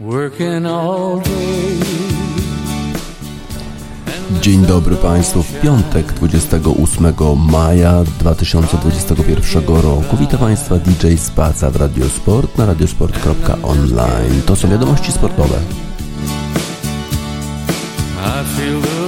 working all day. Dzień dobry Państwu. W piątek 28 maja 2021 roku. Witam Państwa DJ Spaca w Radiosport na radiosport.online. To są wiadomości sportowe. I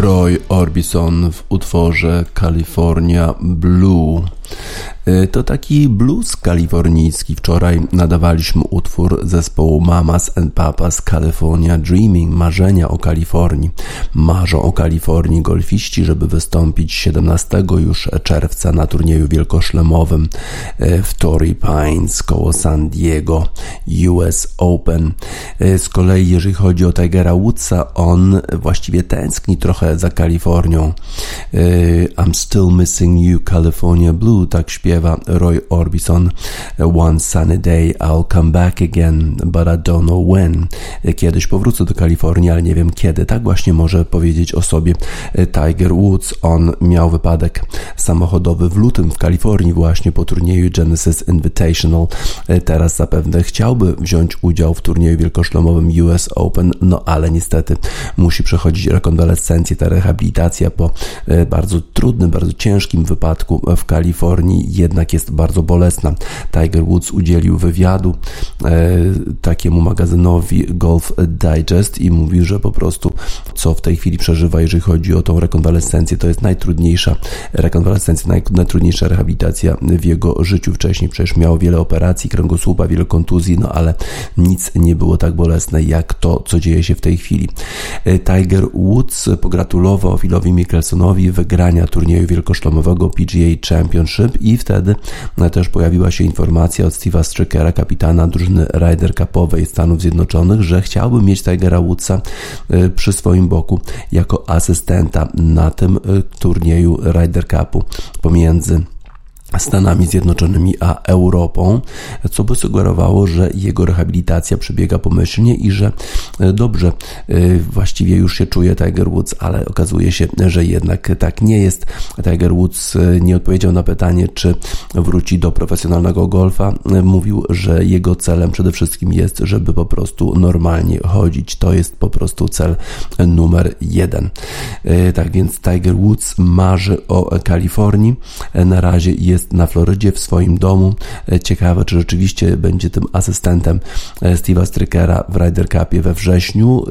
Roy Orbison w utworze California Blue. Y, To taki blues kalifornijski. Wczoraj nadawaliśmy utwór zespołu Mamas and Papas California Dreaming, marzenia o Kalifornii. Marzą o Kalifornii golfiści, żeby wystąpić 17 już czerwca na turnieju wielkoszlemowym y, w Torrey Pines koło San Diego US Open. Y, Z kolei jeżeli chodzi o Tigera Woodsa, on właściwie tęskni trochę za Kalifornią. I'm still missing you California Blue, tak śpiewa Roy Orbison. One sunny day I'll come back again, but I don't know when. Kiedyś powrócę do Kalifornii, ale nie wiem kiedy. Tak właśnie może powiedzieć o sobie Tiger Woods. On miał wypadek samochodowy w lutym w Kalifornii właśnie po turnieju Genesis Invitational. Teraz zapewne chciałby wziąć udział w turnieju wielkoszlemowym US Open, no ale niestety musi przechodzić rekonwalescencję, ta rehabilitacja po bardzo trudnym, bardzo ciężkim wypadku w Kalifornii jednak jest bardzo bolesna. Tiger Woods udzielił wywiadu e, takiemu magazynowi Golf Digest i mówił, że po prostu co w tej chwili przeżywa, jeżeli chodzi o tą rekonwalescencję, to jest najtrudniejsza rekonwalescencja, naj, najtrudniejsza rehabilitacja w jego życiu. Wcześniej przecież miał wiele operacji kręgosłupa, wiele kontuzji, no ale nic nie było tak bolesne jak to, co dzieje się w tej chwili. E, Tiger Woods pogratulował Philowi Mickelsonowi wygrania turnieju wielkoszlomowego PGA Championship i wtedy też pojawiła się informacja od Steve'a Strickera, kapitana drużyny Ryder Cupowej Stanów Zjednoczonych, że chciałby mieć Tigera Woodsa e, przy swoim boku jako asystenta na tym e, turnieju Ryder Cupu pomiędzy Stanami Zjednoczonymi a Europą, co by sugerowało, że jego rehabilitacja przebiega pomyślnie i że e, dobrze e, właściwie już się czuje Tiger Woods, ale okazuje się, że jednak tak nie jest. Tiger Woods e, nie odpowiedział na pytanie, czy wróci do profesjonalnego golfa. Mówił, że jego celem przede wszystkim jest, żeby po prostu normalnie chodzić. To jest po prostu cel numer jeden. Tak więc Tiger Woods marzy o Kalifornii. Na razie jest jest na Florydzie w swoim domu. E, ciekawe, czy rzeczywiście będzie tym asystentem e, Steve'a Strykera w Ryder Cupie we wrześniu,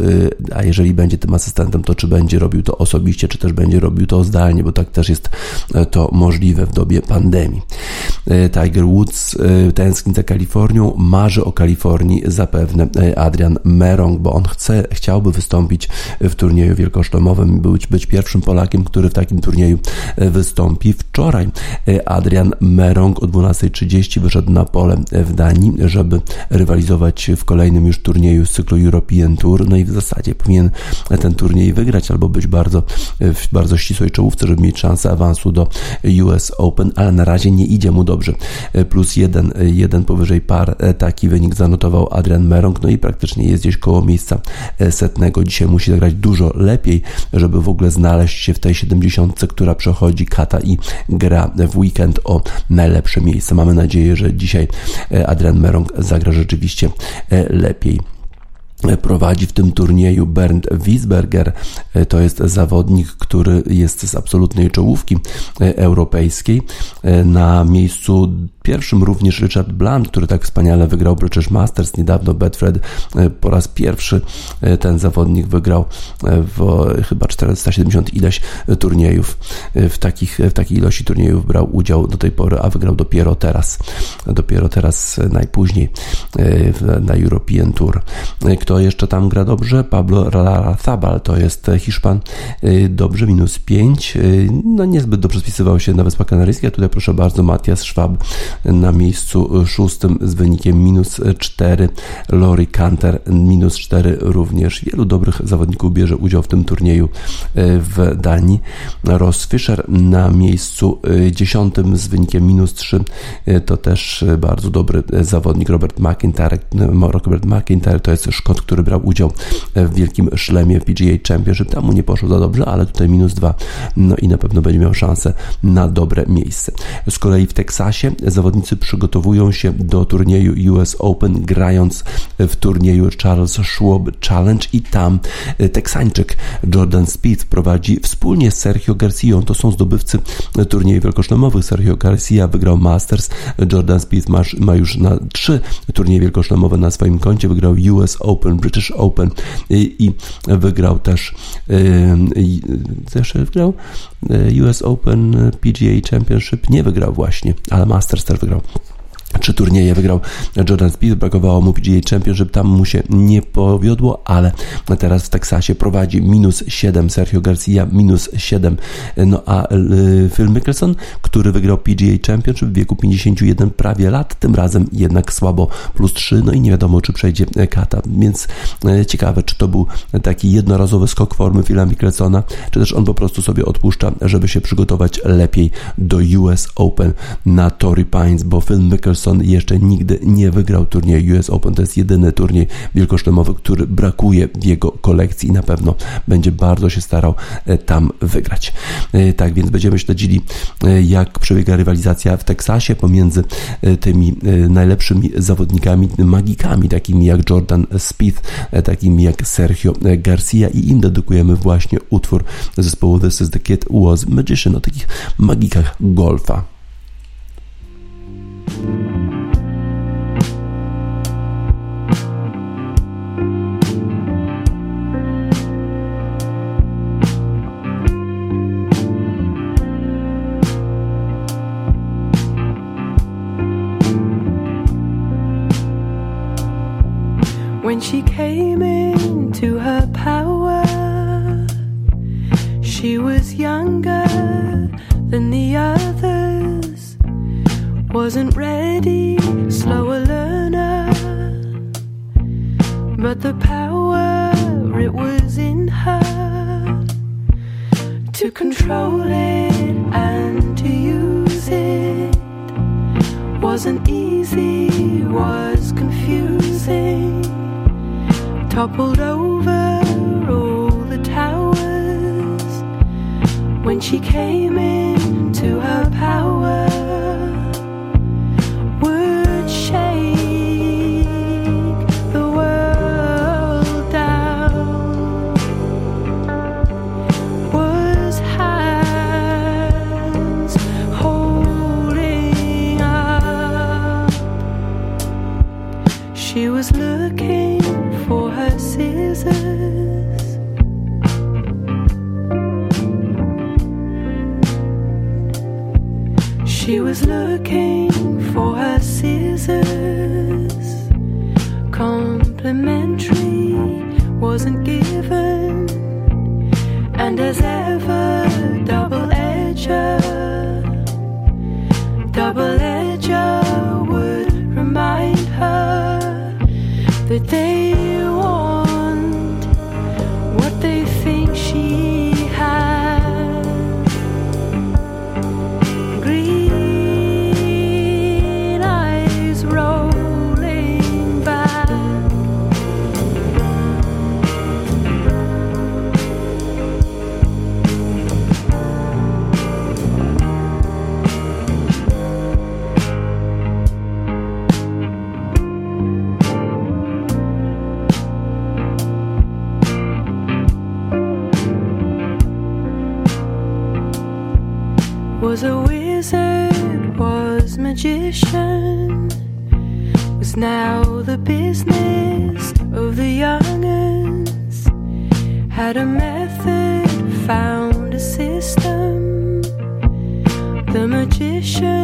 e, a jeżeli będzie tym asystentem, to czy będzie robił to osobiście, czy też będzie robił to zdalnie, bo tak też jest to możliwe w dobie pandemii. Tiger Woods tęskni za Kalifornią, marzy o Kalifornii zapewne Adrian Merong, bo on chce, chciałby wystąpić w turnieju wielkoszlemowym, być, być pierwszym Polakiem, który w takim turnieju wystąpi. Wczoraj Adrian Adrian Merong o 12.30 wyszedł na pole w Danii, żeby rywalizować w kolejnym już turnieju z cyklu European Tour. No i w zasadzie powinien ten turniej wygrać albo być bardzo, w bardzo ścisłej czołówce, żeby mieć szansę awansu do US Open, ale na razie nie idzie mu dobrze. Plus jeden, jeden powyżej par, taki wynik zanotował Adrian Merong, no i praktycznie jest gdzieś koło miejsca setnego. Dzisiaj musi zagrać dużo lepiej, żeby w ogóle znaleźć się w tej 70, która przechodzi kata i gra w weekend o najlepsze miejsce. Mamy nadzieję, że dzisiaj e, Adrian Merong zagra rzeczywiście e, lepiej prowadzi w tym turnieju Bernd Wiesberger. E, to jest zawodnik, który jest z absolutnej czołówki europejskiej. Na miejscu pierwszym również Richard Blunt, który tak wspaniale wygrał British Masters niedawno. Betfred e, po raz pierwszy e, ten zawodnik wygrał e, w chyba 470 ileś turniejów. W, takich, w takiej ilości turniejów brał udział do tej pory, a wygrał dopiero teraz. Dopiero teraz najpóźniej na European Tour. Kto jeszcze tam gra dobrze? Pablo Larrazabal to jest Hiszpan. Dobrze, minus 5. No niezbyt dobrze spisywał się na Wyspach Kanaryjskich, a tutaj proszę bardzo Matias Schwab na miejscu szóstym z wynikiem minus 4. Lori Kanter minus 4 również. Wielu dobrych zawodników bierze udział w tym turnieju e, w Danii. Ross Fischer na miejscu e, dziesiątym z wynikiem minus 3 e, to też bardzo dobry zawodnik Robert McIntyre. Robert McIntyre to jest Szkot, który brał udział w wielkim szlemie PGA Championship. Tam mu nie poszło za dobrze, ale tutaj minus 2. No i na pewno będzie miał szansę na dobre miejsce. Z kolei w Teksasie zawodnik zawodnicy przygotowują się do turnieju US Open, grając w turnieju Charles Schwab Challenge i tam e, Teksańczyk Jordan Speed prowadzi wspólnie z Sergio Garcia. To są zdobywcy turniejów wielkoszlemowych. Sergio Garcia wygrał Masters, Jordan Speed ma, ma już na trzy turnieje wielkoszlemowe na swoim koncie. Wygrał US Open, British Open i, i wygrał też yy, też wygrał US Open PGA Championship nie wygrał właśnie, ale Masters też wygrał trzy turnieje wygrał Jordan Speed, brakowało mu PGA Championship, tam mu się nie powiodło, ale teraz w Teksasie prowadzi minus 7 Sergio Garcia, minus 7, no a Phil Mickelson, który wygrał PGA Championship w wieku 51 prawie lat, tym razem jednak słabo plus 3, no i nie wiadomo, czy przejdzie kata, więc y, ciekawe, czy to był taki jednorazowy skok formy Phila Mickelsona, czy też on po prostu sobie odpuszcza, żeby się przygotować lepiej do US Open na Torrey Pines, bo Phil Mickelson Mickelson jeszcze nigdy nie wygrał turnieju US Open. To jest jedyny turniej wielkoszlemowy, który brakuje w jego kolekcji i na pewno będzie bardzo się starał e, tam wygrać. E, tak więc będziemy śledzili, e, jak przebiega rywalizacja w Teksasie pomiędzy tymi najlepszymi zawodnikami, magikami, takimi jak Jordan Speed, takimi jak Sergio Garcia i im dedykujemy właśnie utwór zespołu This is the Kid Was Magician, o takich magikach golfa. When she came into her power, she was younger than the others, wasn't ready, slower learner. But the power, it was in her to control it and to use it. Wasn't easy, was confusing toppled over all the towers when she came into her power was looking for her scissors. Complimentary wasn't given, and as ever, double edger, double edger would remind her that they magician, was now the business of the young'uns. Had a method, found a system. The magician,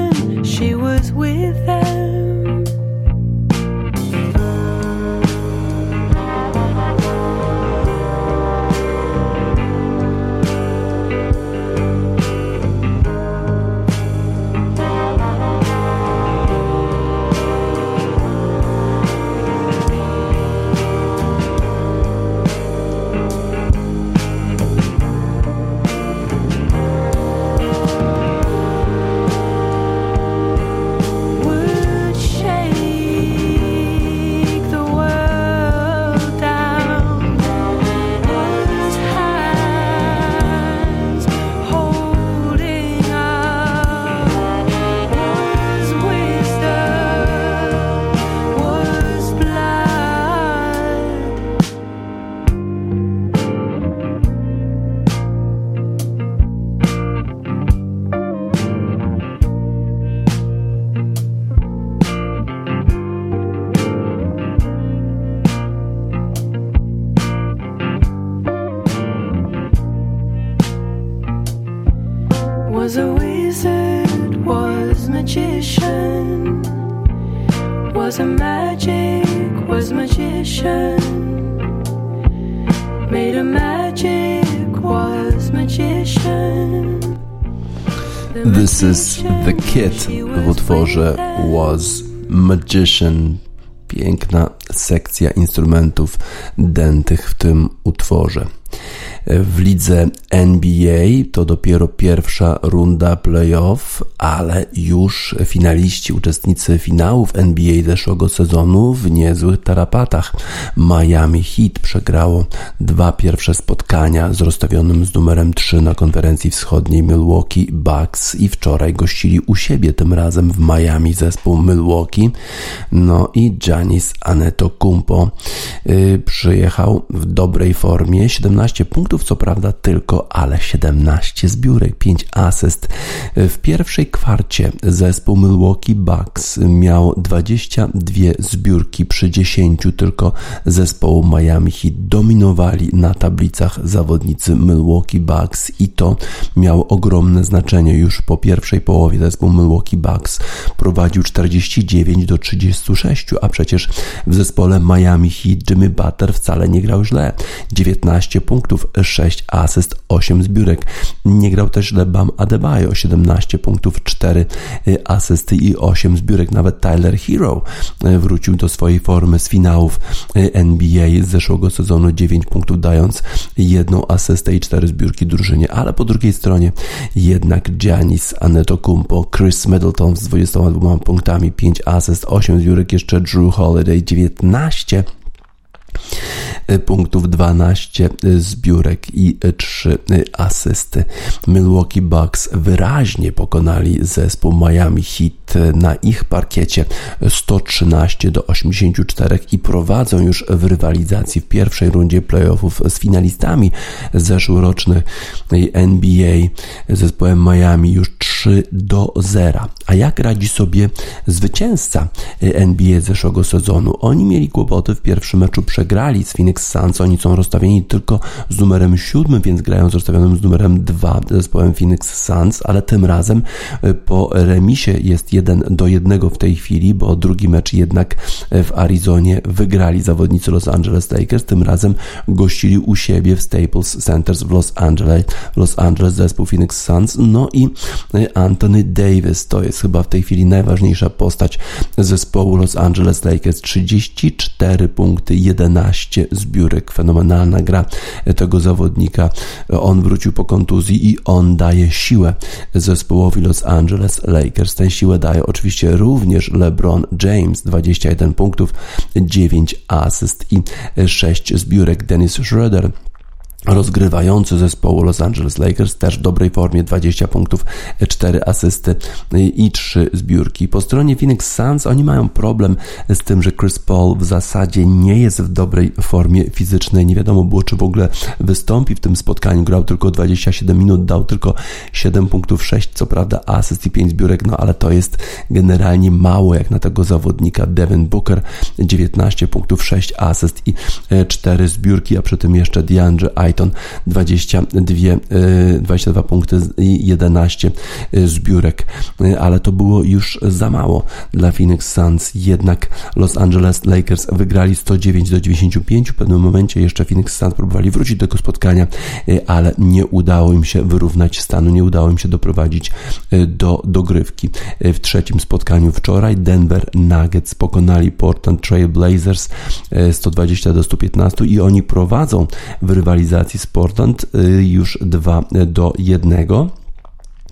W utworze. Was Magician. Piękna sekcja instrumentów dętych w tym utworze. W lidze NBA to dopiero pierwsza runda playoff, ale już finaliści, uczestnicy finałów NBA zeszłego sezonu w niezłych tarapatach. Miami Heat przegrało dwa pierwsze spotkania z rozstawionym z numerem 3 na konferencji wschodniej Milwaukee Bucks i wczoraj gościli u siebie tym razem w Miami zespół Milwaukee. No i Giannis Antetokounmpo yy, przyjechał w dobrej formie, 17 18 punktów, co prawda tylko, ale 17 zbiórek, 5 asyst. W pierwszej kwarcie zespół Milwaukee Bucks miał 22 zbiórki przy 10 tylko zespołu Miami Heat. Dominowali na tablicach zawodnicy Milwaukee Bucks i to miało ogromne znaczenie. Już po pierwszej połowie zespół Milwaukee Bucks prowadził 49 do 36, a przecież w zespole Miami Heat Jimmy Butler wcale nie grał źle. 19 punktów, 6 asyst, 8 zbiórek. Nie grał też źle Bam Adebayo, 17 punktów, 4 y, asysty i 8 zbiórek. Nawet Tyler Hero y, wrócił do swojej formy z finałów y, NBA z zeszłego sezonu, 9 punktów dając jedną asystę i 4 zbiórki drużynie, ale po drugiej stronie jednak Giannis Antetokounmpo, Chris Middleton z 22 punktami, 5 asyst, 8 zbiórek, jeszcze Drew Holiday 19 punktów 12 zbiórek i 3 asysty. Milwaukee Bucks wyraźnie pokonali zespół Miami Heat na ich parkiecie 113 do 84 i prowadzą już w rywalizacji w pierwszej rundzie playoffów z finalistami zeszłorocznej NBA zespołem Miami już 3 do 0. A jak radzi sobie zwycięzca NBA zeszłego sezonu? Oni mieli kłopoty w pierwszym meczu, przegrali z Phoenix Suns. Oni są rozstawieni tylko z numerem 7, więc grają z rozstawionym z numerem 2 zespołem Phoenix Suns, ale tym razem po remisie jest 1 do 1 w tej chwili, bo drugi mecz jednak w Arizonie wygrali zawodnicy Los Angeles Lakers. Tym razem gościli u siebie w Staples Centers w Los Angeles, Los Angeles zespół Phoenix Suns. No i Anthony Davis to jest chyba w tej chwili najważniejsza postać zespołu Los Angeles Lakers. 34 punkty, 11 zbiórek. Fenomenalna gra tego zawodnika. On wrócił po kontuzji i on daje siłę zespołowi Los Angeles Lakers. Tę siłę daje oczywiście również LeBron James. 21 punktów, 9 asyst i 6 zbiórek. Dennis Schroeder rozgrywający zespołu Los Angeles Lakers, też w dobrej formie, 20 punktów, 4 asysty i 3 zbiórki. Po stronie Phoenix Suns oni mają problem z tym, że Chris Paul w zasadzie nie jest w dobrej formie fizycznej. Nie wiadomo było, czy w ogóle wystąpi w tym spotkaniu. Grał tylko 27 minut, dał tylko 7 punktów, 6 co prawda asyst i 5 zbiórek, no ale to jest generalnie mało jak na tego zawodnika. Devin Booker 19 punktów, 6 asyst i 4 zbiórki, a przy tym jeszcze DeAndre Ayton 22, 22 punkty i 11 zbiórek, ale to było już za mało dla Phoenix Suns. Jednak Los Angeles Lakers wygrali 109 do 95. W pewnym momencie jeszcze Phoenix Suns próbowali wrócić do tego spotkania, ale nie udało im się wyrównać stanu, nie udało im się doprowadzić do dogrywki. W trzecim spotkaniu wczoraj Denver Nuggets pokonali Portland Trail Blazers 120 do 115 i oni prowadzą w rywalizacji z Portland y, już 2 do 1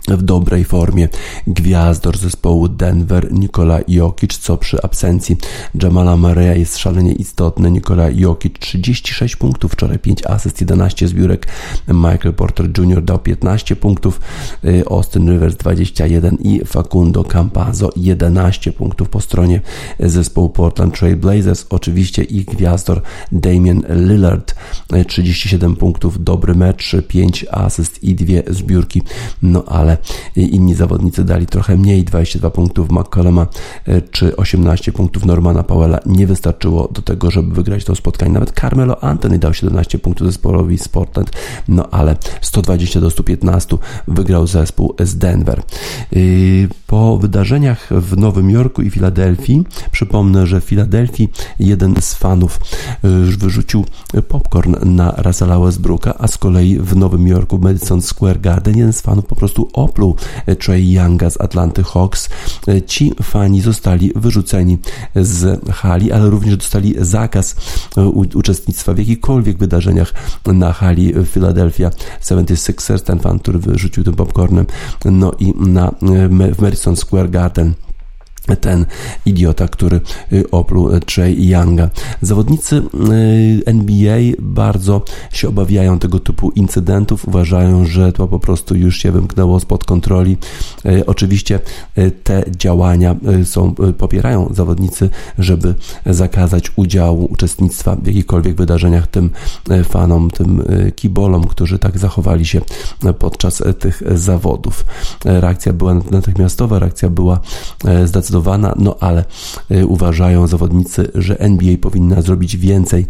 w dobrej formie gwiazdor zespołu Denver Nikola Jokic, co przy absencji Jamala Murray'a jest szalenie istotne. Nikola Jokic 36 punktów, wczoraj 5 asyst, 11 zbiórek. Michael Porter Jr. dał 15 punktów, y, Austin Rivers 21 i Facundo Campazzo 11 punktów po stronie zespołu Portland Trail Blazers. Oczywiście ich gwiazdor Damian Lillard 37 punktów, dobry mecz, 5 asyst i 2 zbiórki. No ale ale inni zawodnicy dali trochę mniej, 22 punktów McColluma e, czy 18 punktów Normana Powella nie wystarczyło do tego, żeby wygrać to spotkanie. Nawet Carmelo Anthony dał 17 punktów zespołowi Portland, no ale 120 do 115 wygrał zespół z Denver. Y, po wydarzeniach w Nowym Jorku i Filadelfii, przypomnę, że w Filadelfii jeden z fanów y, wyrzucił popcorn na Russella Westbrooka, a z kolei w Nowym Jorku w Madison Square Garden jeden z fanów po prostu opluł Trey Younga z Atlanty Hawks. Ci fani zostali wyrzuceni z hali, ale również dostali zakaz uczestnictwa w jakichkolwiek wydarzeniach na hali Philadelphia 76ers, ten fan, który wyrzucił tym popcornem, no i na, w Madison Square Garden ten idiota, który y, opluł Trey Younga. Zawodnicy y, NBA bardzo się obawiają tego typu incydentów, uważają, że to po prostu już się wymknęło spod kontroli. Y, oczywiście te działania są, popierają zawodnicy, żeby zakazać udziału, uczestnictwa w jakichkolwiek wydarzeniach tym fanom, tym kibolom, którzy tak zachowali się podczas tych zawodów. Reakcja była natychmiastowa, reakcja była zdecydowana no ale y, uważają zawodnicy, że NBA powinna zrobić więcej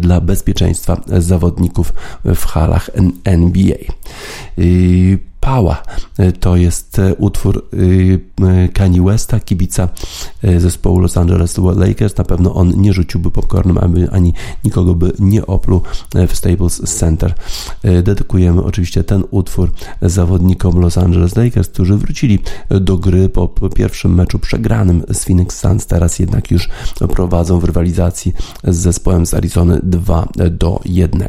dla bezpieczeństwa zawodników w halach NBA. Y, Pała. E, to jest e, utwór e, Kanye Westa, kibica zespołu Los Angeles Lakers. Na pewno on nie rzuciłby popcornem, ani nikogo by nie opluł w Staples Center. Dedykujemy oczywiście ten utwór zawodnikom Los Angeles Lakers, którzy wrócili do gry po pierwszym meczu przegranym z Phoenix Suns. Teraz jednak już prowadzą w rywalizacji z zespołem z Arizony 2 do 1.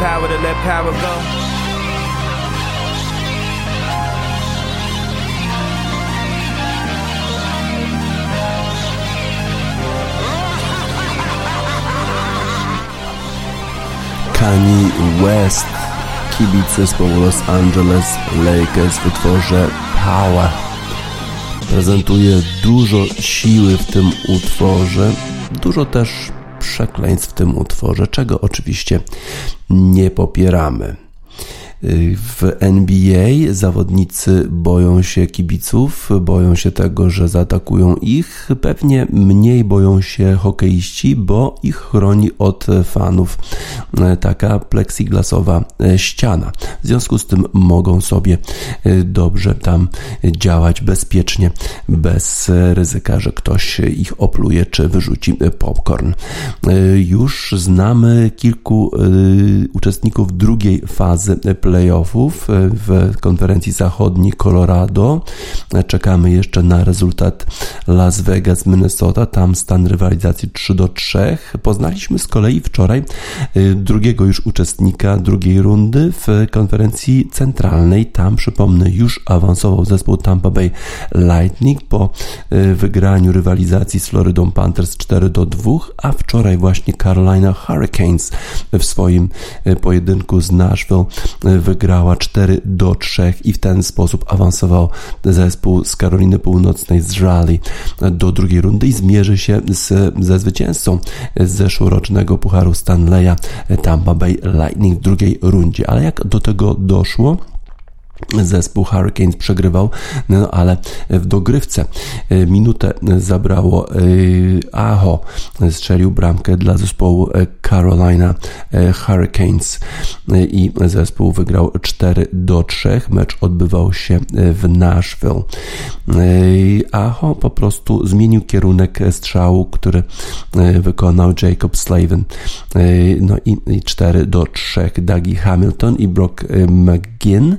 power to let power go. Kanye West, kibic zespołu Los Angeles Lakers w utworze Power. Prezentuje dużo siły w tym utworze, dużo też przekleństw w tym utworze, czego oczywiście nie popieramy. W NBA zawodnicy boją się kibiców, boją się tego, że zaatakują ich. Pewnie mniej boją się hokeiści, bo ich chroni od fanów taka plexiglasowa ściana. W związku z tym mogą sobie dobrze tam działać bezpiecznie, bez ryzyka, że ktoś ich opluje czy wyrzuci popcorn. Już znamy kilku uczestników drugiej fazy playoffów w konferencji zachodniej Colorado. Czekamy jeszcze na rezultat Las Vegas, Minnesota. Tam stan rywalizacji 3 do 3. Poznaliśmy z kolei wczoraj y, drugiego już uczestnika drugiej rundy w konferencji centralnej. Tam, przypomnę, już awansował zespół Tampa Bay Lightning po wygraniu rywalizacji z Floridą Panthers 4 do 2, a wczoraj właśnie Carolina Hurricanes w swoim pojedynku z Nashville wygrała 4 do 3 i w ten sposób awansował zespół z Karoliny Północnej z Raleigh do drugiej rundy i zmierzy się z, ze zwycięzcą z zeszłorocznego Pucharu Stanleya Tampa Bay Lightning w drugiej rundzie. Ale jak do tego doszło? Zespół Hurricanes przegrywał, no ale w dogrywce e, minutę zabrało e, Aho, strzelił bramkę dla zespołu e, Carolina Hurricanes i zespół wygrał 4 do 3. Mecz odbywał się w Nashville. Aho po prostu zmienił kierunek strzału, który wykonał Jacob Slavin. No i 4 do 3. Dougie Hamilton i Brock McGinn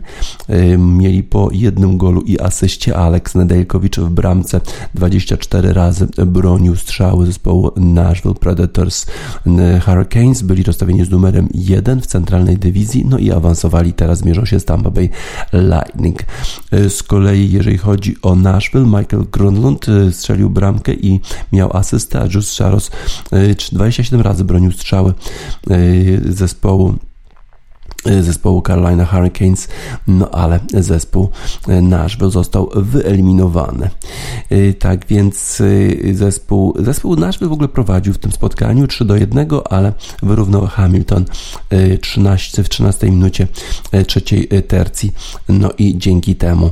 mieli po jednym golu i asyście. Alex Nedeljkowicz w bramce 24 razy bronił strzały zespołu Nashville Predators. Hurricanes byli rozstawieni z numerem 1 w centralnej dywizji, no i awansowali. Teraz zmierzą się z Tampa Bay Lightning. Z kolei, jeżeli chodzi o Nashville, Michael Grunlund strzelił bramkę i miał asystę, a Jules Charos 27 razy bronił strzały zespołu zespołu Carolina Hurricanes, no ale zespół Nashville został wyeliminowany. Y, tak więc y, zespół, zespół Nashville w ogóle prowadził w tym spotkaniu 3 do 1, ale wyrównał Hamilton 13 y, w 13 minucie trzeciej tercji. No i dzięki temu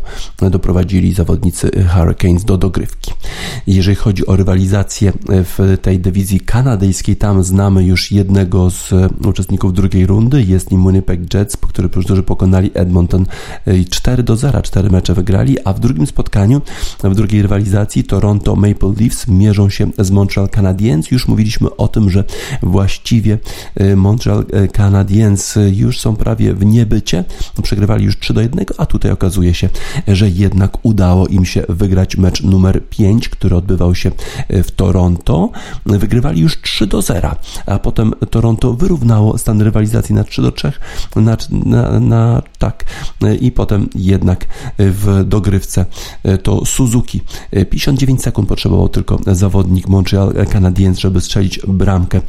doprowadzili zawodnicy Hurricanes do dogrywki. Jeżeli chodzi o rywalizację w tej dywizji kanadyjskiej, tam znamy już jednego z uczestników drugiej rundy, jest nim Winnipeg Winnipeg Jets, który, którzy pokonali Edmonton 4 do 0, 4 mecze wygrali, a w drugim spotkaniu, w drugiej rywalizacji Toronto Maple Leafs mierzą się z Montreal Canadiens. Już mówiliśmy o tym, że właściwie e, Montreal e, Canadiens już są prawie w niebycie, przegrywali już 3 do 1, a tutaj okazuje się, że jednak udało im się wygrać mecz numer 5, który odbywał się e, w Toronto. Wygrywali już 3 do 0, a potem Toronto wyrównało stan rywalizacji na 3 do 3, na, na, na tak. I potem jednak w dogrywce to Suzuki. 59 sekund potrzebował tylko zawodnik Montreal Canadiens, żeby strzelić bramkę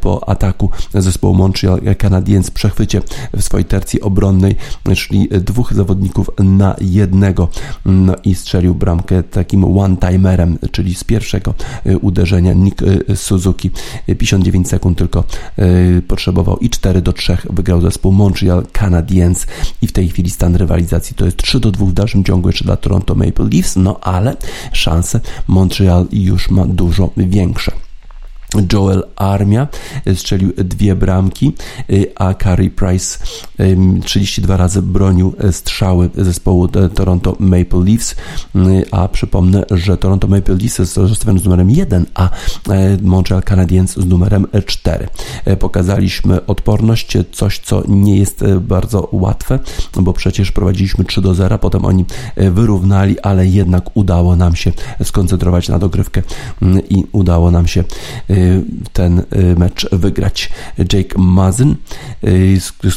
po ataku zespołu Montreal Canadiens przechwycie w swojej tercji obronnej, czyli dwóch zawodników na jednego no i strzelił bramkę takim one-timerem, czyli z pierwszego uderzenia Nick Suzuki. 59 sekund tylko potrzebował i 4 do 3 wygrał zespół Montreal Canadiens i w tej chwili stan rywalizacji to jest 3 do 2 w dalszym ciągu jeszcze dla Toronto Maple Leafs, no ale szanse Montreal już ma dużo większe. Joel Armia strzelił dwie bramki, a Carey Price 32 razy bronił strzały zespołu Toronto Maple Leafs, a przypomnę, że Toronto Maple Leafs jest z numerem 1, a Montreal Canadiens z numerem 4. Pokazaliśmy odporność, coś co nie jest bardzo łatwe, bo przecież prowadziliśmy 3 do 0, potem oni wyrównali, ale jednak udało nam się skoncentrować na dogrywkę i udało nam się ten y, mecz wygrać. Jake Mazin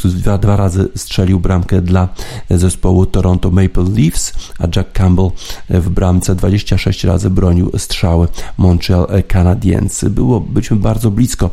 dwa, dwa razy strzelił bramkę dla zespołu Toronto Maple Leafs, a Jack Campbell w bramce 26 razy bronił strzały Montreal Canadiens. Było, byliśmy bardzo blisko,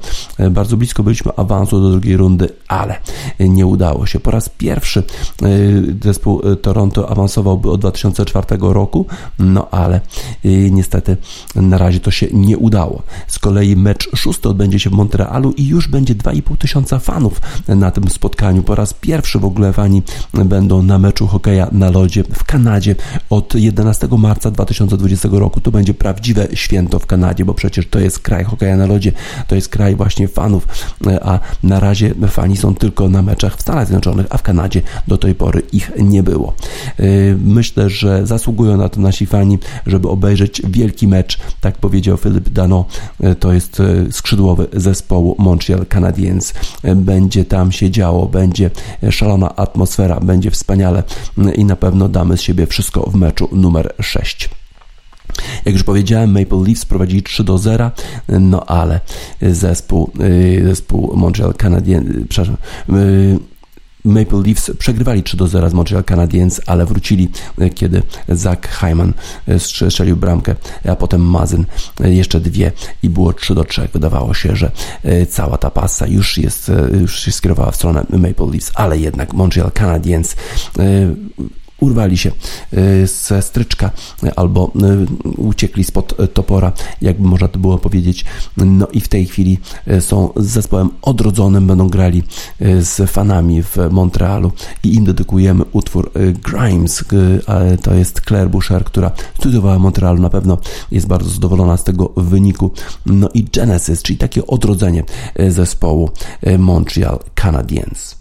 bardzo blisko byliśmy awansu do drugiej rundy, ale nie udało się. Po raz pierwszy y, zespół Toronto awansowałby od 2004 roku, no ale y, niestety na razie to się nie udało. Z kolei mecz szósty odbędzie się w Montrealu i już będzie 2,5 tysiąca fanów na tym spotkaniu. Po raz pierwszy w ogóle fani będą na meczu hokeja na lodzie w Kanadzie od 11 marca 2020 roku. To będzie prawdziwe święto w Kanadzie, bo przecież to jest kraj hokeja na lodzie, to jest kraj właśnie fanów, a na razie fani są tylko na meczach w Stanach Zjednoczonych, a w Kanadzie do tej pory ich nie było. Myślę, że zasługują na to nasi fani, żeby obejrzeć wielki mecz, tak powiedział Filip Dano, to jest skrzydłowy zespołu Montreal Canadiens. Będzie tam się działo, będzie szalona atmosfera, będzie wspaniale i na pewno damy z siebie wszystko w meczu numer 6. Jak już powiedziałem, Maple Leafs prowadzili 3 do 0, no ale zespół, zespół Montreal Canadiens, przepraszam, Maple Leafs przegrywali 3 do 0 z Montreal Canadiens, ale wrócili, e, kiedy Zach Hyman e, strzelił bramkę, a potem Mazyn e, jeszcze dwie i było 3 do 3. Wydawało się, że cała ta pasa już jest, już się skierowała w stronę Maple Leafs, ale jednak Montreal Canadiens urwali się e, ze stryczka albo e, uciekli spod topora, jakby można to było powiedzieć. No i w tej chwili są z zespołem odrodzonym, będą grali z fanami w Montrealu i im dedykujemy utwór Grimes. To jest Claire Boucher, która studiowała w Montrealu, na pewno jest bardzo zadowolona z tego wyniku. No i Genesis, czyli takie odrodzenie zespołu Montreal Canadiens.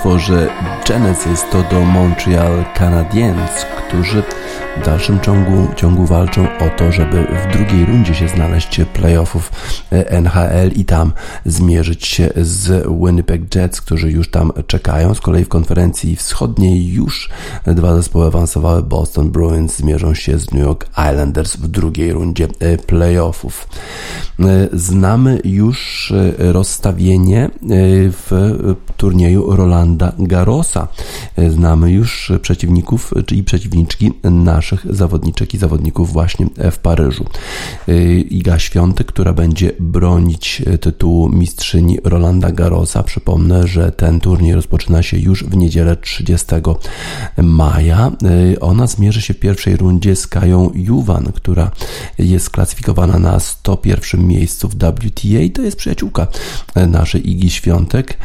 Utworze Genesis to do Montreal Canadiens, którzy w dalszym ciągu, ciągu walczą o to, żeby w drugiej rundzie się znaleźć playoffów NHL i tam zmierzyć się z Winnipeg Jets, którzy już tam czekają. Z kolei w konferencji wschodniej już dwa zespoły awansowały. Boston Bruins zmierzą się z New York Islanders w drugiej rundzie playoffów. Znamy już rozstawienie w turnieju Rolanda Garrosa. Znamy już przeciwników, czyli przeciwniczki naszych zawodniczek i zawodników właśnie w Paryżu. Iga Świątek, która będzie bronić tytułu mistrzyni Rolanda Garrosa. Przypomnę, że ten turniej rozpoczyna się już w niedzielę 30 maja. Ona zmierzy się w pierwszej rundzie z Kają Juwan, która jest klasyfikowana na 101 miejscu w WTA. To jest przyjaciółka naszej Igi Świątek.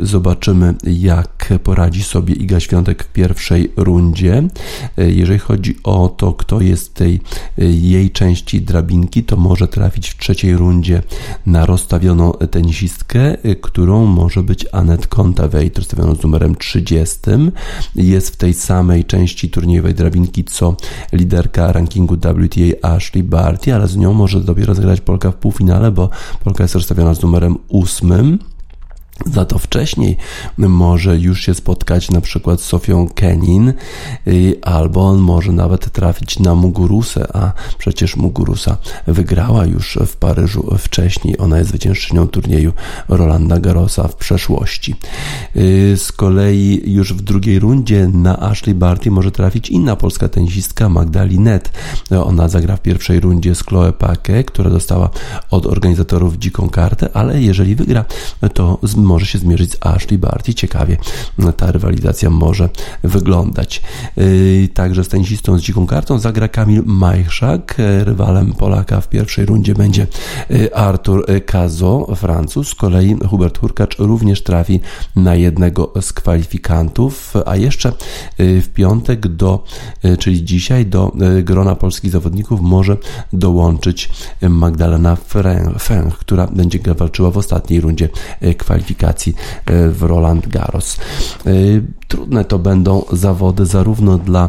Zobaczymy, jak poradzi sobie Iga Świątek w pierwszej rundzie. Jeżeli chodzi o to, kto jest tej jej części drabinki, to może trafić w trzeciej rundzie na rozstawioną tenisistkę, którą może być Anet Kontaveit, rozstawioną z numerem 30. Jest w tej samej części turniejowej drabinki, co liderka rankingu WTA Ashley Barty, ale z nią może dopiero zagrać Polka w półfinale, bo Polka jest rozstawiona z numerem 8. Za to wcześniej może już się spotkać na przykład z Sofią Kenin, y, albo on może nawet trafić na Mugurusę, a przecież Mugurusa wygrała już w Paryżu wcześniej. Ona jest zwyciężczynią turnieju Rolanda Garrosa w przeszłości. Y, z kolei już w drugiej rundzie na Ashley Barty może trafić inna polska tenisistka Magda Linet. Ona zagra w pierwszej rundzie z Chloe Pake, która dostała od organizatorów dziką kartę, ale jeżeli wygra, to z może się zmierzyć z Ashley Barty. Ciekawie ta rywalizacja może wyglądać. Yy, także z tenisistą z dziką kartą zagra Kamil Majchrzak. Rywalem Polaka w pierwszej rundzie będzie yy, Artur Kazo, Francuz. Z kolei Hubert Hurkacz również trafi na jednego z kwalifikantów, a jeszcze yy, w piątek do, czyli dzisiaj do grona polskich zawodników może dołączyć Magdalena Feng, która będzie walczyła w ostatniej rundzie kwalifikacji kwalifikacji e, w Roland Garros. E, trudne to będą zawody zarówno dla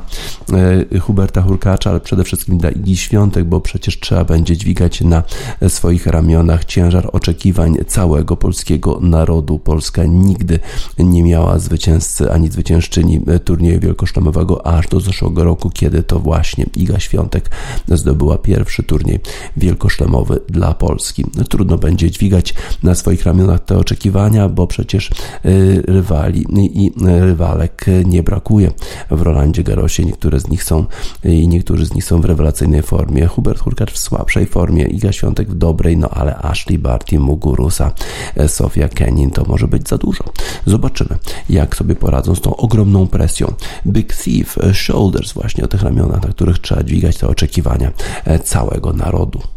e, Huberta Hurkacza, ale przede wszystkim dla Igi Świątek, bo przecież trzeba będzie dźwigać na swoich ramionach ciężar oczekiwań całego polskiego narodu. Polska nigdy nie miała zwycięzcy ani zwyciężczyni turnieju wielkoszlemowego aż do zeszłego roku, kiedy to właśnie Iga Świątek zdobyła pierwszy turniej wielkoszlemowy dla Polski. Trudno będzie dźwigać na swoich ramionach te oczekiwania, bo przecież y, rywali i rywalek nie brakuje w Rolandzie Garosie. Niektóre z nich są i niektórzy z nich są w rewelacyjnej formie. Hubert Hurkacz w słabszej formie, Iga Świątek w dobrej, no ale Ashley Barty, Mugurusa, Sofia Kenin to może być za dużo. Zobaczymy, jak sobie poradzą z tą ogromną presją. Big Thief, Shoulders właśnie o tych ramionach, na których trzeba dźwigać te oczekiwania całego narodu.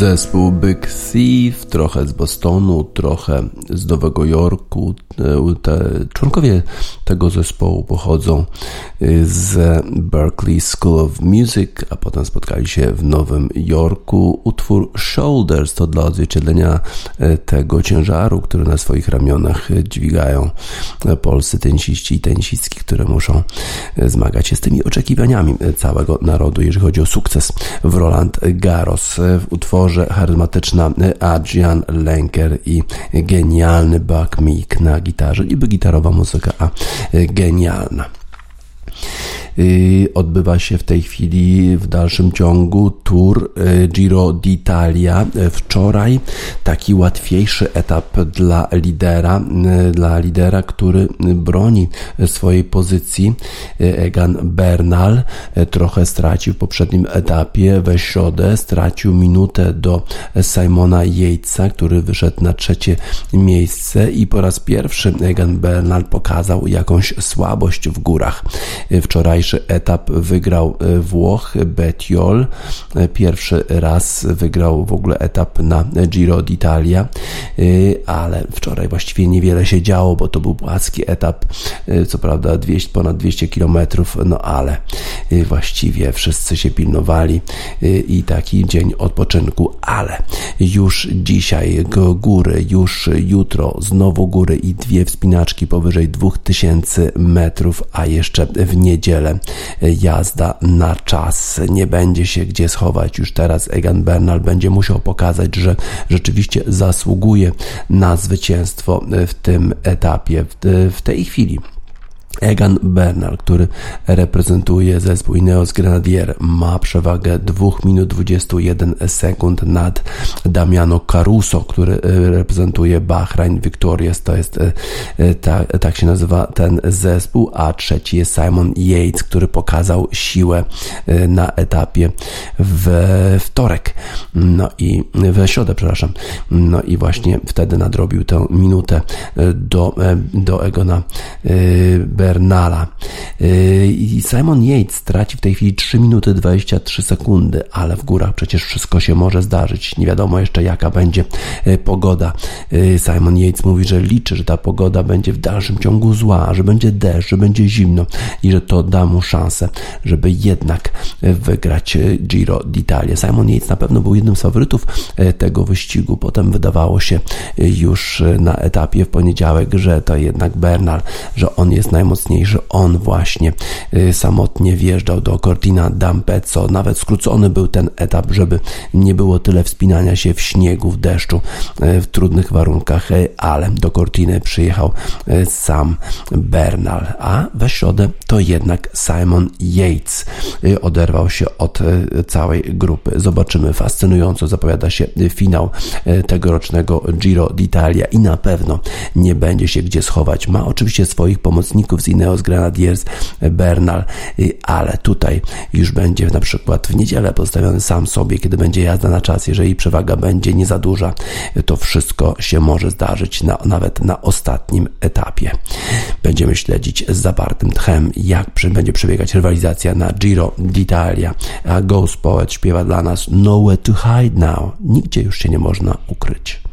Zespół Big Thief, trochę z Bostonu, trochę z Nowego Jorku. E, te, członkowie tego zespołu pochodzą e, z Berklee School of Music, a potem spotkali się w Nowym Jorku. Utwór Shoulders to dla odzwierciedlenia e, tego ciężaru, który na swoich ramionach dźwigają polscy tenisiści i tenisistki, które muszą zmagać się z tymi oczekiwaniami całego narodu, jeżeli chodzi o sukces w Roland Garros. W utworze charyzmatyczna Adrian Lenker i genialny Buck Meek na gitarze. Niby gitarowa muzyka, a genialna. Y, odbywa się w tej chwili w dalszym ciągu Tour y, Giro d'Italia. Wczoraj taki łatwiejszy etap dla lidera, y, dla lidera, który broni swojej pozycji. Egan Bernal trochę stracił w poprzednim etapie we środę, stracił minutę do Simona Yatesa, który wyszedł na trzecie miejsce i po raz pierwszy Egan Bernal pokazał jakąś słabość w górach. Wczorajszy Pierwszy etap wygrał e, Włoch Betiol. E, pierwszy raz wygrał w ogóle etap na Giro d'Italia, e, ale wczoraj właściwie niewiele się działo, bo to był płaski etap, co prawda 200, ponad 200 km, no ale właściwie wszyscy się pilnowali i taki dzień odpoczynku, ale już dzisiaj góry, już jutro znowu góry i dwie wspinaczki powyżej 2000 metrów, a jeszcze w niedzielę jazda na czas. Nie będzie się gdzie schować. Już teraz Egan Bernal będzie musiał pokazać, że rzeczywiście zasługuje na zwycięstwo w tym etapie, w tej chwili. Egan Bernal, który reprezentuje zespół Ineos Grenadier, ma przewagę 2 minut 21 sekund nad Damiano Caruso, który e, reprezentuje Bahrain Victorious. To jest, e, e, tak, się nazywa ten zespół, a trzeci jest Simon Yates, który pokazał siłę na etapie w wtorek. No i w środę, przepraszam. No i właśnie wtedy nadrobił tę minutę do, do Egona Bernal Bernala. Yy, I Simon Yates traci w tej chwili 3 minuty 23 sekundy, ale w górach przecież wszystko się może zdarzyć. Nie wiadomo jeszcze jaka będzie yy, pogoda. Yy, Simon Yates mówi, że liczy, że ta pogoda będzie w dalszym ciągu zła, że będzie deszcz, że będzie zimno i że to da mu szansę, żeby jednak wygrać Giro d'Italia. Simon Yates na pewno był jednym z faworytów tego wyścigu. Potem wydawało się już na etapie w poniedziałek, że to jednak Bernal, że on jest najmocniejszy najmocniejszy on właśnie y, samotnie wjeżdżał do Cortina d'Ampezzo. Nawet skrócony był ten etap, żeby nie było tyle wspinania się w śniegu, w deszczu, y, w trudnych warunkach, y, ale do Cortiny przyjechał sam Bernal, a we środę to jednak Simon Yates oderwał się od całej grupy. Zobaczymy, fascynująco zapowiada się finał tegorocznego Giro d'Italia i na pewno nie będzie się gdzie schować. Ma oczywiście swoich pomocników z Ineos Grenadiers Bernal, y, ale tutaj już będzie na przykład w niedzielę postawiony sam sobie, kiedy będzie jazda na czas, jeżeli przewaga będzie nie za duża, to wszystko się może zdarzyć na, nawet na ostatnim etapie. Będziemy śledzić z zapartym tchem, jak będzie przebiegać rywalizacja na Giro d'Italia, a Ghost Poet śpiewa dla nas Nowhere to Hide Now. Nigdzie już się nie można ukryć.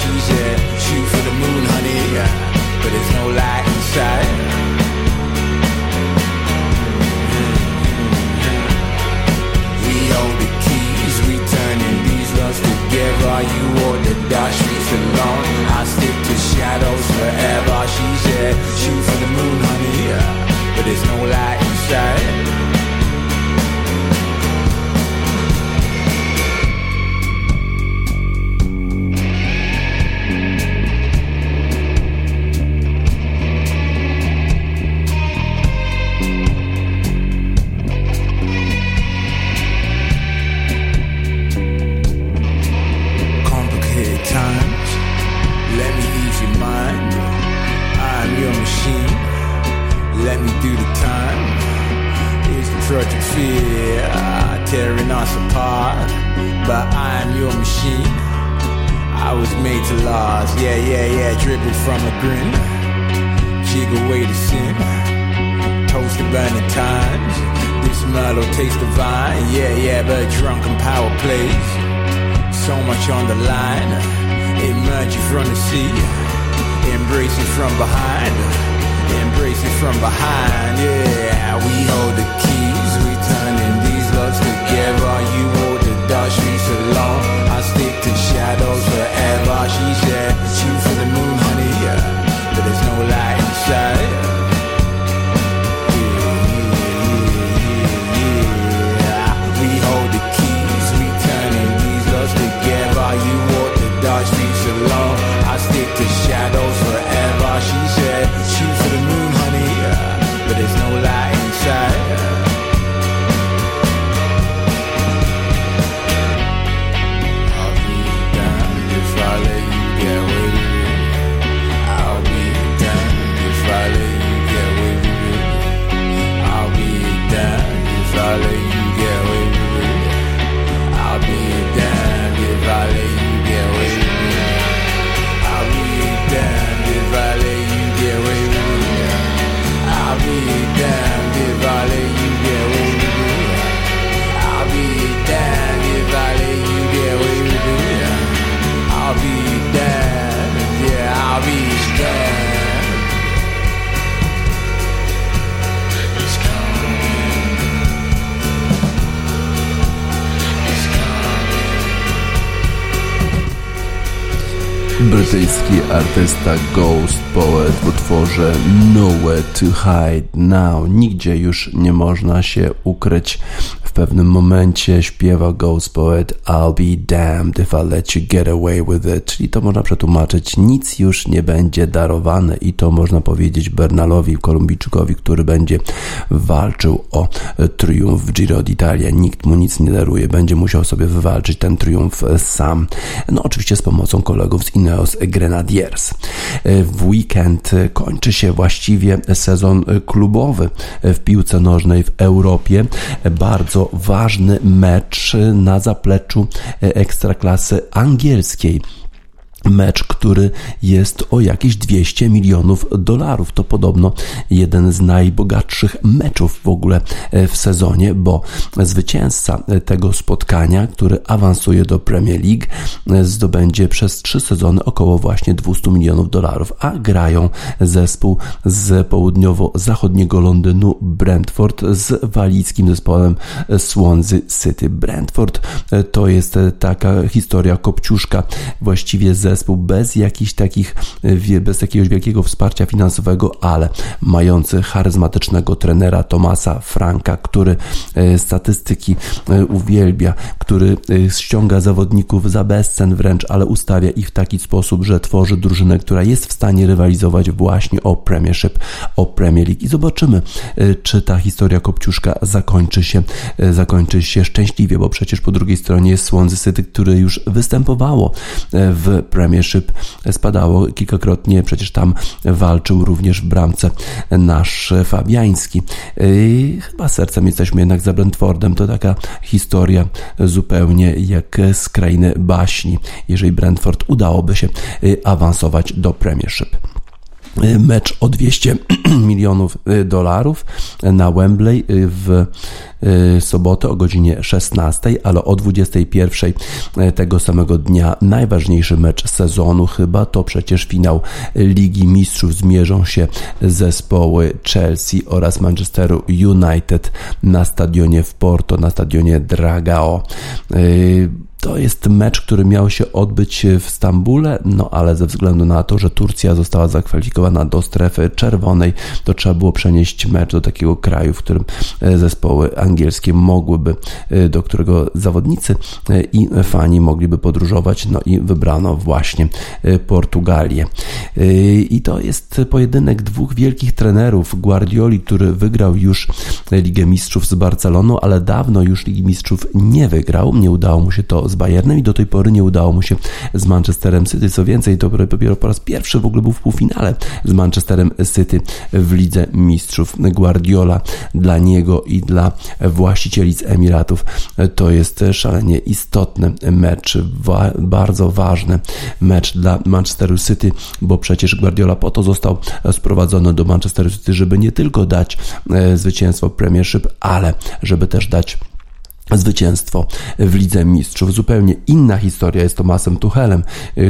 she's yeah. Artysta Ghost Poet w utworze Nowhere to Hide Now. Nigdzie już nie można się ukryć. W pewnym momencie śpiewa Ghost Poet I'll be damned if I let you get away with it. Czyli to można przetłumaczyć nic już nie będzie darowane i to można powiedzieć Bernalowi, Kolumbijczykowi, który będzie walczył o triumf w Giro d'Italia. Nikt mu nic nie daruje, będzie musiał sobie wywalczyć ten triumf sam. No oczywiście z pomocą kolegów z Ineos Grenadiers. W weekend kończy się właściwie sezon klubowy w piłce nożnej w Europie. E, Bardzo ważny mecz na zapleczu e, ekstraklasy angielskiej mecz, który jest o jakieś 200 milionów dolarów. To podobno jeden z najbogatszych meczów w ogóle e, w sezonie, bo zwycięzca e, tego spotkania, który awansuje do Premier League, e, zdobędzie przez trzy sezony około właśnie 200 milionów dolarów, a grają zespół z południowo-zachodniego Londynu Brentford z walijskim zespołem Swansea City. Brentford to jest taka historia kopciuszka, właściwie zespół bez jakichś takich, e, bez jakiegoś wielkiego wsparcia finansowego, ale mający charyzmatycznego trenera Tomasa Franka, który e, statystyki e, uwielbia, który ściąga zawodników za bezcen wręcz, ale ustawia ich w taki sposób, że tworzy drużynę, która jest w stanie rywalizować właśnie o Premiership, o Premier League. I zobaczymy, czy ta historia Kopciuszka zakończy się, zakończy się szczęśliwie, bo przecież po drugiej stronie jest Swansea City, które już występowało w Premiership, spadało kilkakrotnie, przecież tam walczył również w bramce nasz Fabiański. Chyba sercem jesteśmy jednak za Brentfordem, to taka historia zupełnie jak z krainy baśni, jeżeli Brentford udałoby się e, awansować do Premiership. Y, mecz o 200 milionów y, dolarów na Wembley y, w sobotę o godzinie 16, ale o 21 tego samego dnia najważniejszy mecz sezonu chyba to przecież finał Ligi Mistrzów zmierzą się zespoły Chelsea oraz Manchesteru United na stadionie w Porto, na stadionie Dragao. To jest mecz, który miał się odbyć w Stambule, no ale ze względu na to, że Turcja została zakwalifikowana do strefy czerwonej, to trzeba było przenieść mecz do takiego kraju, w którym e, zespoły angielskie mogłyby, e, do którego zawodnicy e, i fani mogliby podróżować, no i wybrano właśnie Portugalię. I to jest pojedynek dwóch wielkich trenerów, Guardioli, który wygrał już Ligę Mistrzów z Barceloną, ale dawno już Ligi Mistrzów nie wygrał, nie udało mu się to z Bayernem i do tej pory nie udało mu się z Manchesterem City. Co więcej, to dopiero po raz pierwszy w ogóle był w półfinale z Manchesterem City w Lidze Mistrzów. Guardiola dla niego i dla właścicieli z Emiratów to jest szalenie istotny mecz, wa bardzo ważny mecz dla Manchesteru City, bo przecież Guardiola po to został sprowadzony do Manchesteru City, żeby nie tylko dać e, zwycięstwo Premiership, ale żeby też dać zwycięstwo w Lidze Mistrzów. Zupełnie inna historia jest Tomasem Tuchelem.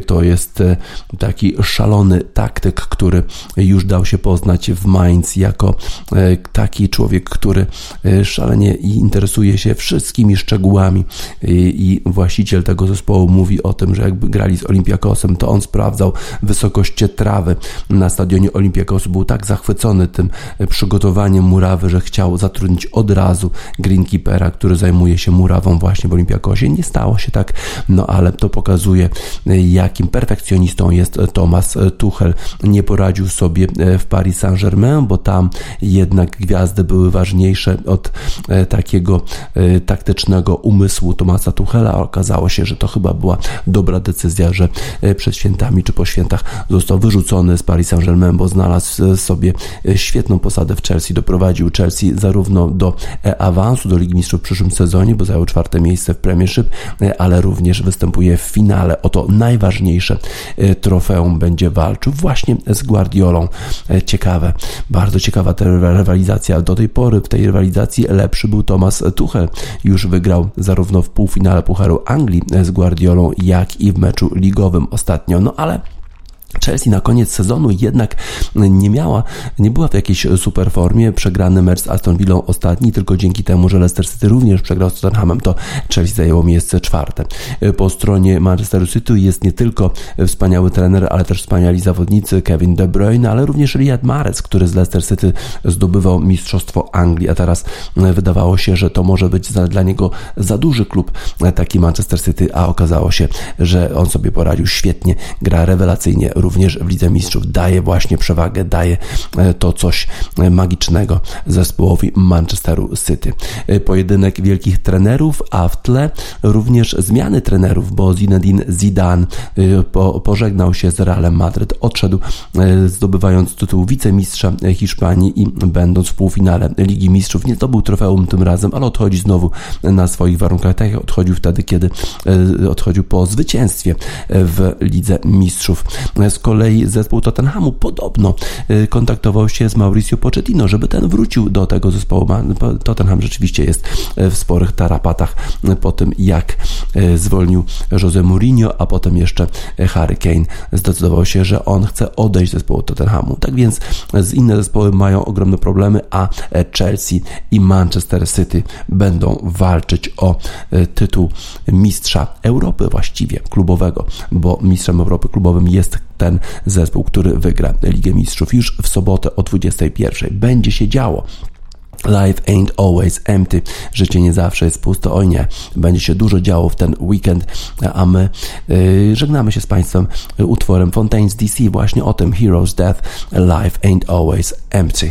To jest e, taki szalony taktyk, który już dał się poznać w Mainz jako e, taki człowiek, który szalenie interesuje się wszystkimi szczegółami i właściciel tego zespołu mówi o tym, że jakby grali z Olympiakosem, to on sprawdzał wysokość trawy na stadionie Olympiakosu. Był tak zachwycony tym przygotowaniem murawy, że chciał zatrudnić od razu greenkeepera, który zajmuje zajmuje się murawą właśnie w Olimpiakosie. Nie stało się tak, no ale to pokazuje, jakim perfekcjonistą jest Thomas Tuchel. Nie poradził sobie w Paris Saint-Germain, bo tam jednak gwiazdy były ważniejsze od e, takiego e, taktycznego umysłu Thomasa Tuchela. Okazało się, że to chyba była dobra decyzja, że e, przed świętami czy po świętach został wyrzucony z Paris Saint-Germain, bo znalazł sobie świetną posadę w Chelsea. Doprowadził Chelsea zarówno do awansu do Ligi Mistrzów w przyszłym sezonie, sezonie, bo zajął czwarte miejsce w Premiership, e, ale również występuje w finale. O to najważniejsze e, trofeum będzie walczył właśnie z Guardiolą. E, ciekawe, bardzo ciekawa ta rywalizacja. Do tej pory w tej rywalizacji lepszy był Thomas Tuchel. Już wygrał zarówno w półfinale Pucharu Anglii z Guardiolą, jak i w meczu ligowym ostatnio. No ale Chelsea na koniec sezonu jednak nie miała, nie była w jakiejś super formie. Przegrany mecz z Aston Villą ostatni, tylko dzięki temu, że Leicester City również przegrał z Tottenhamem, to Chelsea zajęło miejsce czwarte. Po stronie Manchesteru City jest nie tylko wspaniały trener, ale też wspaniali zawodnicy Kevin De Bruyne, ale również Riyad Mahrez, który z Leicester City zdobywał mistrzostwo Anglii, a teraz wydawało się, że to może być dla niego za duży klub, taki Manchester City, a okazało się, że on sobie poradził świetnie, gra rewelacyjnie, również w Lidze Mistrzów daje właśnie przewagę, daje e, to coś e, magicznego zespołowi Manchesteru City. E, pojedynek wielkich trenerów, a w tle również zmiany trenerów, bo Zinedine Zidane pożegnał się z Realem Madryt, odszedł zdobywając tytuł wicemistrza Hiszpanii i będąc w półfinale Ligi Mistrzów. Nie zdobył trofeum tym razem, ale odchodzi znowu na swoich warunkach, tak jak odchodził wtedy, kiedy odchodził po zwycięstwie w Lidze Mistrzów. Z kolei zespół Tottenhamu podobno y, kontaktował się z Mauricio Pochettino, żeby ten wrócił do tego zespołu. Tottenham rzeczywiście jest y, w sporych tarapatach y, po tym, jak zwolnił Jose Mourinho, a potem jeszcze Harry Kane zdecydował się, że on chce odejść z zespołu Tottenhamu. Tak więc z inne zespoły mają ogromne problemy, a Chelsea i Manchester City będą walczyć o tytuł mistrza Europy właściwie klubowego, bo mistrzem Europy klubowym jest ten zespół, który wygra Ligę Mistrzów już w sobotę o 21. Będzie się działo. Life ain't always empty. Życie nie zawsze jest puste. Oj nie, będzie się dużo działo w ten weekend, a my yy, żegnamy się z Państwem utworem Fontaine's DC właśnie o tym Hero's Death. Life ain't always empty.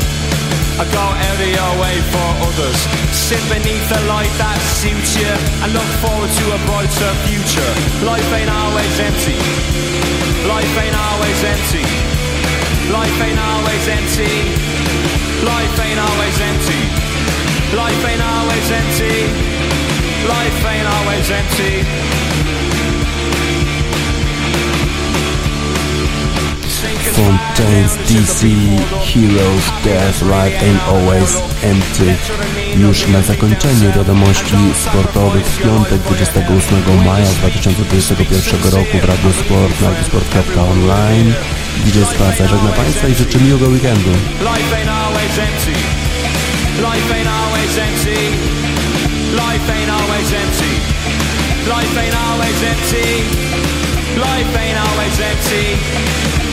I go out of your way for others. Sit beneath the light that suits you and look forward to a brighter future. Life ain't always empty. Life ain't always empty. Life ain't always empty. Life ain't always empty. Life ain't always empty. Life ain't always empty. Fontaines DC Heroes Death Life Ain't Always Empty Już na zakończenie wiadomości sportowych w piątek 28 maja 2021 roku w Radio Sport na radiosport.online Online DJ Spaca żegna Państwa i życzy miłego weekendu Life ain't always empty. Life ain't always empty. Life ain't always empty. Life ain't always empty. Life ain't always empty.